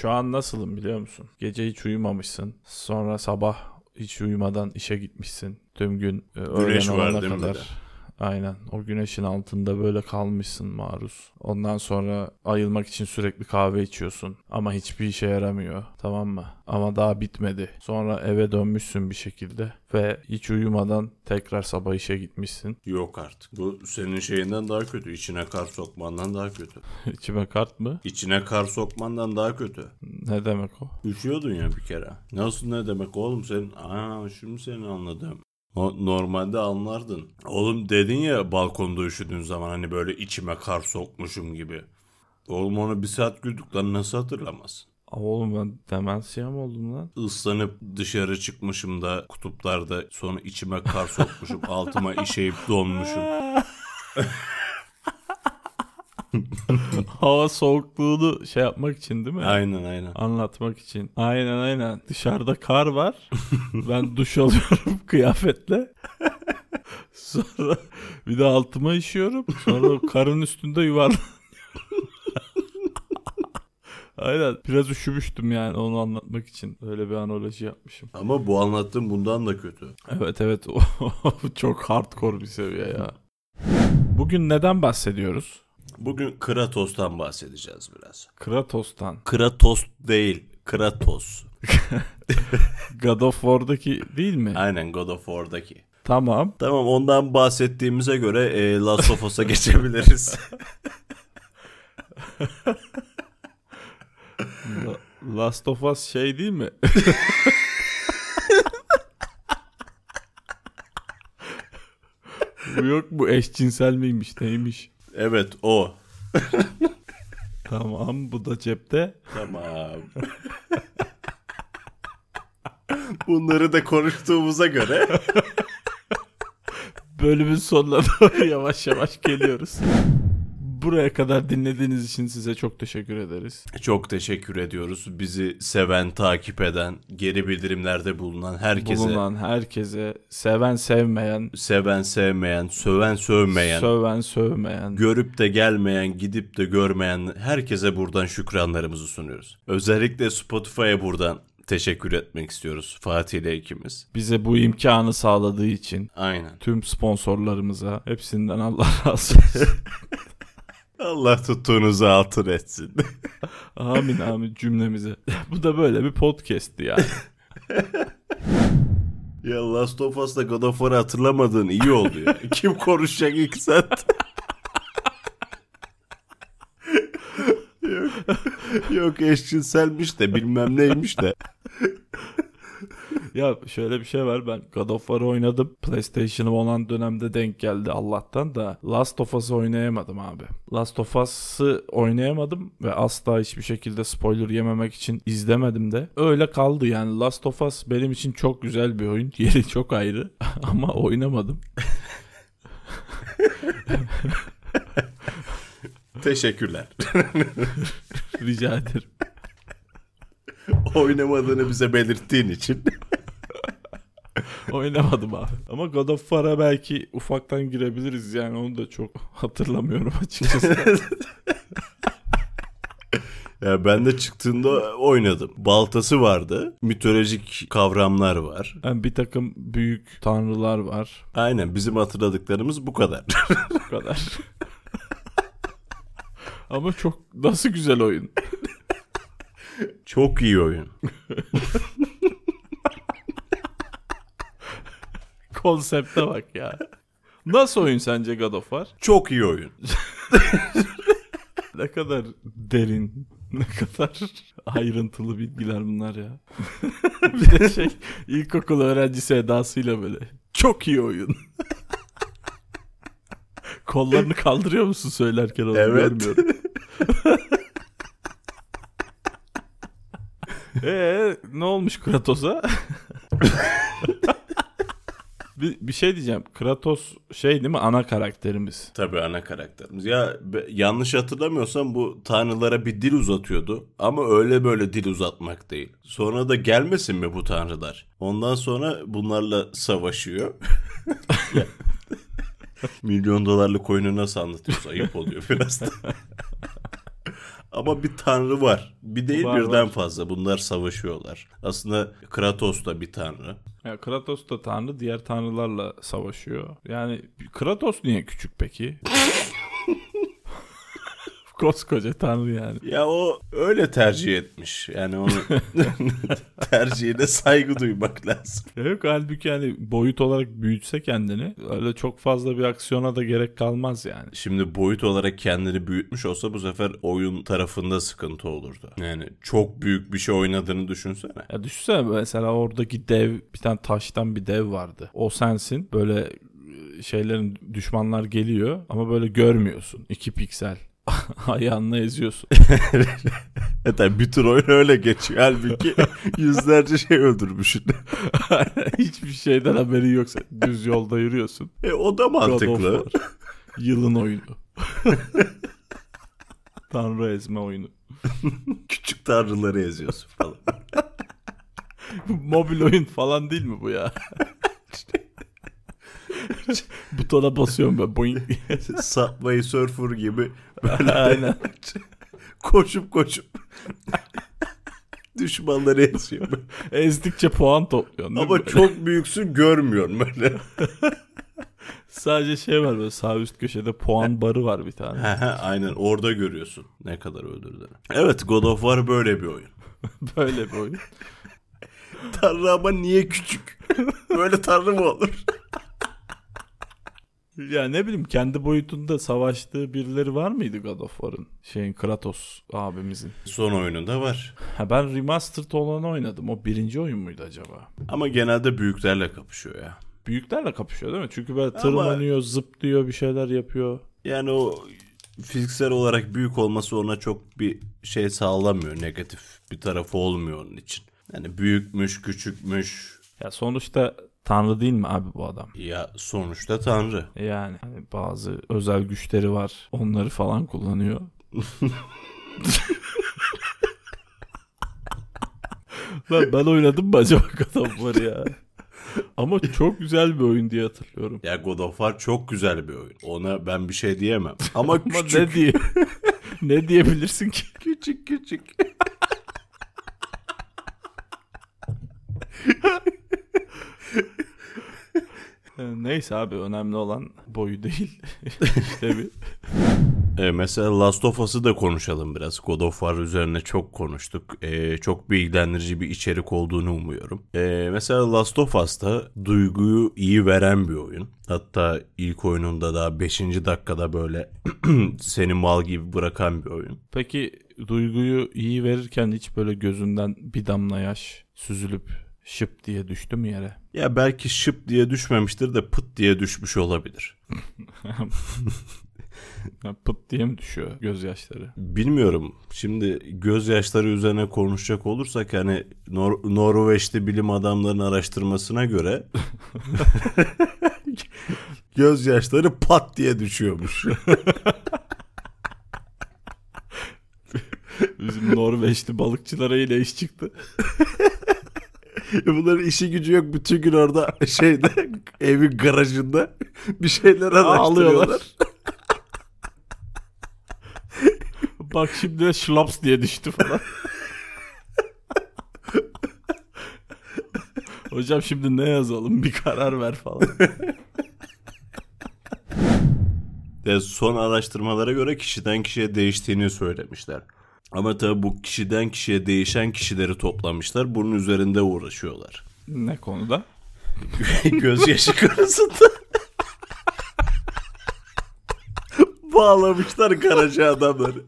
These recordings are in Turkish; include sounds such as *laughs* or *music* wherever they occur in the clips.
Şu an nasılım biliyor musun? Gece hiç uyumamışsın. Sonra sabah hiç uyumadan işe gitmişsin. Tüm gün e, Güneş öğlen var mi bir kadar. Aynen. O güneşin altında böyle kalmışsın maruz. Ondan sonra ayılmak için sürekli kahve içiyorsun. Ama hiçbir işe yaramıyor. Tamam mı? Ama daha bitmedi. Sonra eve dönmüşsün bir şekilde. Ve hiç uyumadan tekrar sabah işe gitmişsin. Yok artık. Bu senin şeyinden daha kötü. İçine kar sokmandan daha kötü. *laughs* İçime kart mı? İçine kar sokmandan daha kötü. Ne demek o? Üşüyordun ya bir kere. Nasıl ne demek oğlum sen? Aa şimdi seni anladım. O, normalde anlardın. Oğlum dedin ya balkonda üşüdüğün zaman hani böyle içime kar sokmuşum gibi. Oğlum onu bir saat güldük lan nasıl hatırlamazsın? Oğlum ben demensiya mı oldum lan? Islanıp dışarı çıkmışım da kutuplarda sonra içime kar sokmuşum altıma işeyip donmuşum. *laughs* *laughs* Hava soğukluğunu şey yapmak için değil mi? Aynen aynen. Anlatmak için. Aynen aynen. Dışarıda kar var. ben *laughs* duş alıyorum *laughs* kıyafetle. Sonra bir de altıma işiyorum. Sonra karın üstünde yuvarlanıyorum. Aynen. Biraz üşümüştüm yani onu anlatmak için. Öyle bir analoji yapmışım. Ama bu anlattığım bundan da kötü. Evet evet. Çok hardcore bir seviye ya. Bugün neden bahsediyoruz? Bugün Kratos'tan bahsedeceğiz biraz. Kratos'tan. Kratos değil, Kratos. *laughs* God of War'daki değil mi? Aynen God of War'daki. Tamam. Tamam ondan bahsettiğimize göre e, Last of Us'a *laughs* geçebiliriz. La- *laughs* Last of Us şey değil mi? bu yok bu eşcinsel miymiş neymiş? Evet o. *laughs* Tamam bu da cepte. Tamam. Bunları da konuştuğumuza göre *laughs* Bölümün sonuna doğru yavaş yavaş geliyoruz. Buraya kadar dinlediğiniz için size çok teşekkür ederiz. çok teşekkür ediyoruz. Bizi seven, takip eden, geri bildirimlerde bulunan herkese, Bulunan herkese, seven sevmeyen, seven, sevmeyen, söven, sövmeyen, söven sövmeyen, görüp de gelmeyen, gidip de görmeyen herkese buradan şükranlarımızı sunuyoruz. Özellikle Spotify'a buradan teşekkür etmek istiyoruz Fatih ile ikimiz. bize bu imkanı sağladığı için Aynen. tüm sponsorlarımıza hepsinden Allah razı olsun. *laughs* Allah tuttuğunuzu altın etsin. *laughs* amin amin cümlemize. *laughs* bu da böyle bir podcast'ti yani. *laughs* ya Last of Us'ta God of War'ı hatırlamadığın iyi oldu ya. Kim konuşacak ilk saat? yok, yok eşcinselmiş de bilmem neymiş de. Ya şöyle bir şey var ben God of War'ı oynadım. PlayStation'ım olan dönemde denk geldi Allah'tan da Last of Us'ı oynayamadım abi. Last of Us'ı oynayamadım ve asla hiçbir şekilde spoiler yememek için izlemedim de. Öyle kaldı yani Last of Us benim için çok güzel bir oyun. *laughs* Yeri çok ayrı *laughs* ama oynamadım. *laughs* Teşekkürler. Rica ederim. Oynamadığını bize belirttiğin için. Oynamadım abi. Ama God of War'a belki ufaktan girebiliriz yani onu da çok *laughs* hatırlamıyorum açıkçası. *laughs* ya ben de çıktığında oynadım. Baltası vardı. Mitolojik kavramlar var. Yani bir takım büyük tanrılar var. Aynen bizim hatırladıklarımız bu kadar. *laughs* Bu kadar. Ama çok nasıl güzel oyun. Çok iyi oyun. Konsepte bak ya. Nasıl oyun sence God of War? Çok iyi oyun. *laughs* Ne kadar derin, ne kadar ayrıntılı bilgiler bunlar ya. *laughs* bir de şey ilkokul öğrencisi edasıyla böyle. Çok iyi oyun. *laughs* Kollarını kaldırıyor musun söylerken onu Evet. görmüyorum. Ee ne olmuş Kratos'a? Bir, bir şey diyeceğim. Kratos şey değil mi ana karakterimiz? Tabii ana karakterimiz. Ya be- yanlış hatırlamıyorsam bu tanrılara bir dil uzatıyordu. Ama öyle böyle dil uzatmak değil. Sonra da gelmesin mi bu tanrılar? Ondan sonra bunlarla savaşıyor. *laughs* Milyon dolarlık oyunu nasıl anlatıyorsa ayıp oluyor biraz da. *laughs* Ama bir tanrı var. Bir değil Var, birden var. fazla. Bunlar savaşıyorlar. Aslında Kratos da bir tanrı. Ya Kratos da tanrı diğer tanrılarla savaşıyor. Yani Kratos niye küçük peki? *laughs* Koskoca tanrı yani. Ya o öyle tercih etmiş. Yani onu *laughs* tercihine saygı duymak lazım. Yok halbuki hani boyut olarak büyütse kendini öyle çok fazla bir aksiyona da gerek kalmaz yani. Şimdi boyut olarak kendini büyütmüş olsa bu sefer oyun tarafında sıkıntı olurdu. Yani çok büyük bir şey oynadığını düşünsene. Ya düşünsene mesela oradaki dev bir tane taştan bir dev vardı. O sensin böyle e, şeylerin düşmanlar geliyor ama böyle görmüyorsun. 2 piksel. *laughs* Ayağınla eziyorsun. *laughs* Hatta bütün oyun öyle geçiyor. Halbuki *laughs* yüzlerce şey öldürmüşsün. Hiçbir şeyden haberi yoksa düz yolda yürüyorsun. E o da mantıklı. Yılın oyunu. Tanrı ezme oyunu. Küçük tanrıları eziyorsun falan. Mobil oyun falan değil mi bu ya? *laughs* Butona basıyorum ben boing diye. *laughs* Subway Surfer gibi Aynen. koşup koşup düşmanları eziyor. Ezdikçe puan topluyorsun? Ama Böyle çok büyüksün görmüyorsun böyle. *laughs* Sadece şey var böyle sağ üst köşede puan barı var bir tane. Aynen orada görüyorsun ne kadar öldürdüğünü. Evet God of War böyle bir oyun. Böyle bir oyun. Tanrı ama niye küçük? Böyle tanrı mı olur? Ya ne bileyim kendi boyutunda savaştığı birileri var mıydı God of War'ın? Şeyin Kratos abimizin. Son oyununda var. Ha ben remastered olanı oynadım. O birinci oyun muydu acaba? Ama genelde büyüklerle kapışıyor ya. Büyüklerle kapışıyor değil mi? Çünkü böyle tırmanıyor, zıplıyor, bir şeyler yapıyor. Yani o fiziksel olarak büyük olması ona çok bir şey sağlamıyor. Negatif bir tarafı olmuyor onun için. Yani büyükmüş, küçükmüş. Ya sonuçta tanrı değil mi abi bu adam? Ya sonuçta tanrı. Yani hani bazı özel güçleri var. Onları falan kullanıyor. *laughs* Lan ben oynadım mı acaba God of War ya? Ama çok güzel bir oyun diye hatırlıyorum. Ya God of War çok güzel bir oyun. Ona ben bir şey diyemem. *laughs* Ama Ama küçük. ne diye *laughs* ne diyebilirsin ki? küçük küçük. Neyse abi önemli olan boyu değil. *laughs* işte bir E, mesela Last of Us'ı da konuşalım biraz. God of War üzerine çok konuştuk. E, çok bilgilendirici bir içerik olduğunu umuyorum. E, mesela Last of Us'ta duyguyu iyi veren bir oyun. Hatta ilk oyununda da 5. dakikada böyle *clears throat* seni mal gibi bırakan bir oyun. Peki duyguyu iyi verirken hiç böyle gözünden bir damla yaş süzülüp şıp diye düştü mü yere? Ya belki şıp diye düşmemiştir de pıt diye düşmüş olabilir. *laughs* Pıt diye mi düşüyor gözyaşları? Bilmiyorum. Şimdi gözyaşları üzerine konuşacak olursak hani Nor- Norveçli bilim adamlarının araştırmasına göre *laughs* gözyaşları pat diye düşüyormuş. Bizim Norveçli balıkçılara yine iş çıktı. *laughs* Bunların işi gücü yok. Bütün gün orada şeyde *laughs* evin garajında bir şeyler araştırıyorlar. *laughs* Bak şimdi şlaps diye düştü falan. *laughs* Hocam şimdi ne yazalım bir karar ver falan. Ve son araştırmalara göre kişiden kişiye değiştiğini söylemişler. Ama tabii bu kişiden kişiye değişen kişileri toplamışlar. Bunun üzerinde uğraşıyorlar. ne konuda? *laughs* Gözyaşı konusunda. *laughs* Bağlamışlar garaja adamları.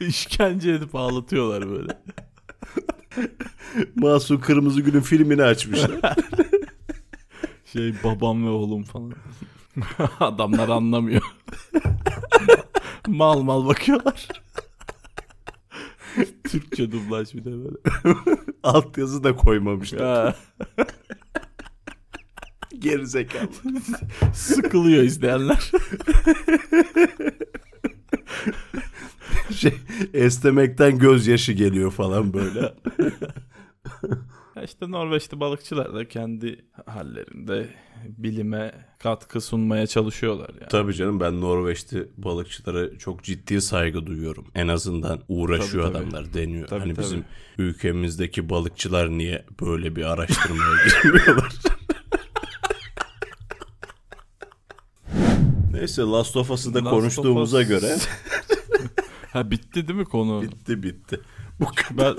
İşkence edip ağlatıyorlar böyle. *laughs* Masum Kırmızı Gül'ün filmini açmışlar. Şey babam ve oğlum falan. Adamlar anlamıyor. mal mal bakıyorlar. Türkçe dublaj bir de böyle. *laughs* Altyazı da koymamışlar. *laughs* Gerizekalı. sıkılıyor izleyenler. *laughs* Şey, esnemekten gözyaşı geliyor falan böyle. İşte Norveçli balıkçılar da kendi hallerinde bilime katkı sunmaya çalışıyorlar yani. Tabii canım ben Norveç'te balıkçılara çok ciddi saygı duyuyorum. En azından uğraşıyor Tabii, tabii. adamlar deniyor. Tabii, hani tabii. bizim ülkemizdeki balıkçılar niye böyle bir araştırmaya *laughs* girmiyorlar? *laughs* Neyse Last of Us'ı da Last konuştuğumuza Us- göre *laughs* ha bitti değil mi konu? bitti bitti. Bu kadar.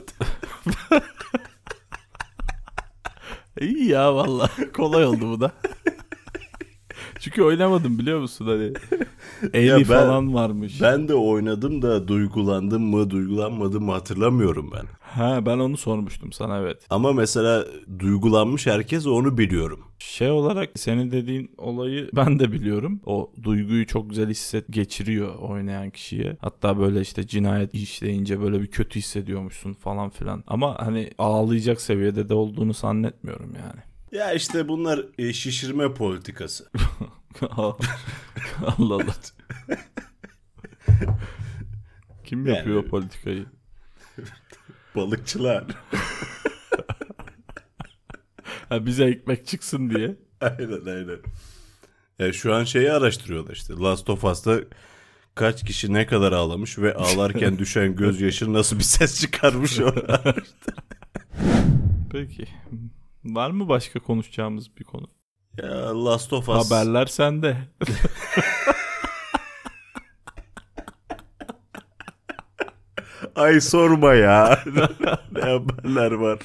Ben... İyi ya valla. Kolay oldu bu da. Çünkü oynamadım biliyor musun hani. *laughs* Ya ben- falan varmış. Ben de oynadım da duygulandım mı duygulanmadım mı hatırlamıyorum ben. Ha ben onu sormuştum sana evet. Ama mesela duygulanmış herkes onu biliyorum. Şey olarak senin dediğin olayı ben de biliyorum. O duyguyu çok güzel hisset geçiriyor oynayan kişiye. Hatta böyle işte cinayet işleyince böyle bir kötü hissediyormuşsun falan filan. Ama hani ağlayacak seviyede de olduğunu zannetmiyorum yani. Ya işte bunlar e, şişirme politikası. *laughs* *laughs* Allah Allah. Kim Yani- yapıyor politikayı? Balıkçılar. *laughs* Ha, bize ekmek çıksın diye. *laughs* aynen aynen. Ya şu an şeyi araştırıyorlar işte. Last of Us'ta kaç kişi ne kadar ağlamış ve ağlarken düşen gözyaşı nasıl bir ses çıkarmış orada. Peki. Var mı başka konuşacağımız bir konu? Ya Last of Us. Haberler sende. Ay sorma ya. ne haberler var.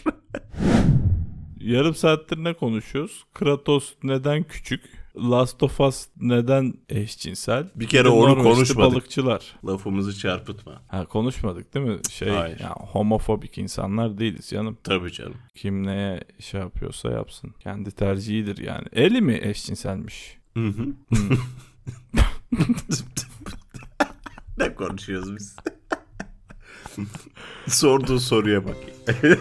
Yarım saattir ne konuşuyoruz? Kratos neden küçük? Last of Us neden eşcinsel? Bir kere de onu konuşmadık. balıkçılar. Lafımızı çarpıtma. Ha konuşmadık değil mi? Şey Hayır. ya homofobik insanlar değiliz canım. Tabii canım. Kim neye şey yapıyorsa yapsın. Kendi tercihidir yani. Eli mi eşcinselmiş? Hı hı. *laughs* ne konuşuyoruz biz? Sorduğu soruya bakayım. *laughs*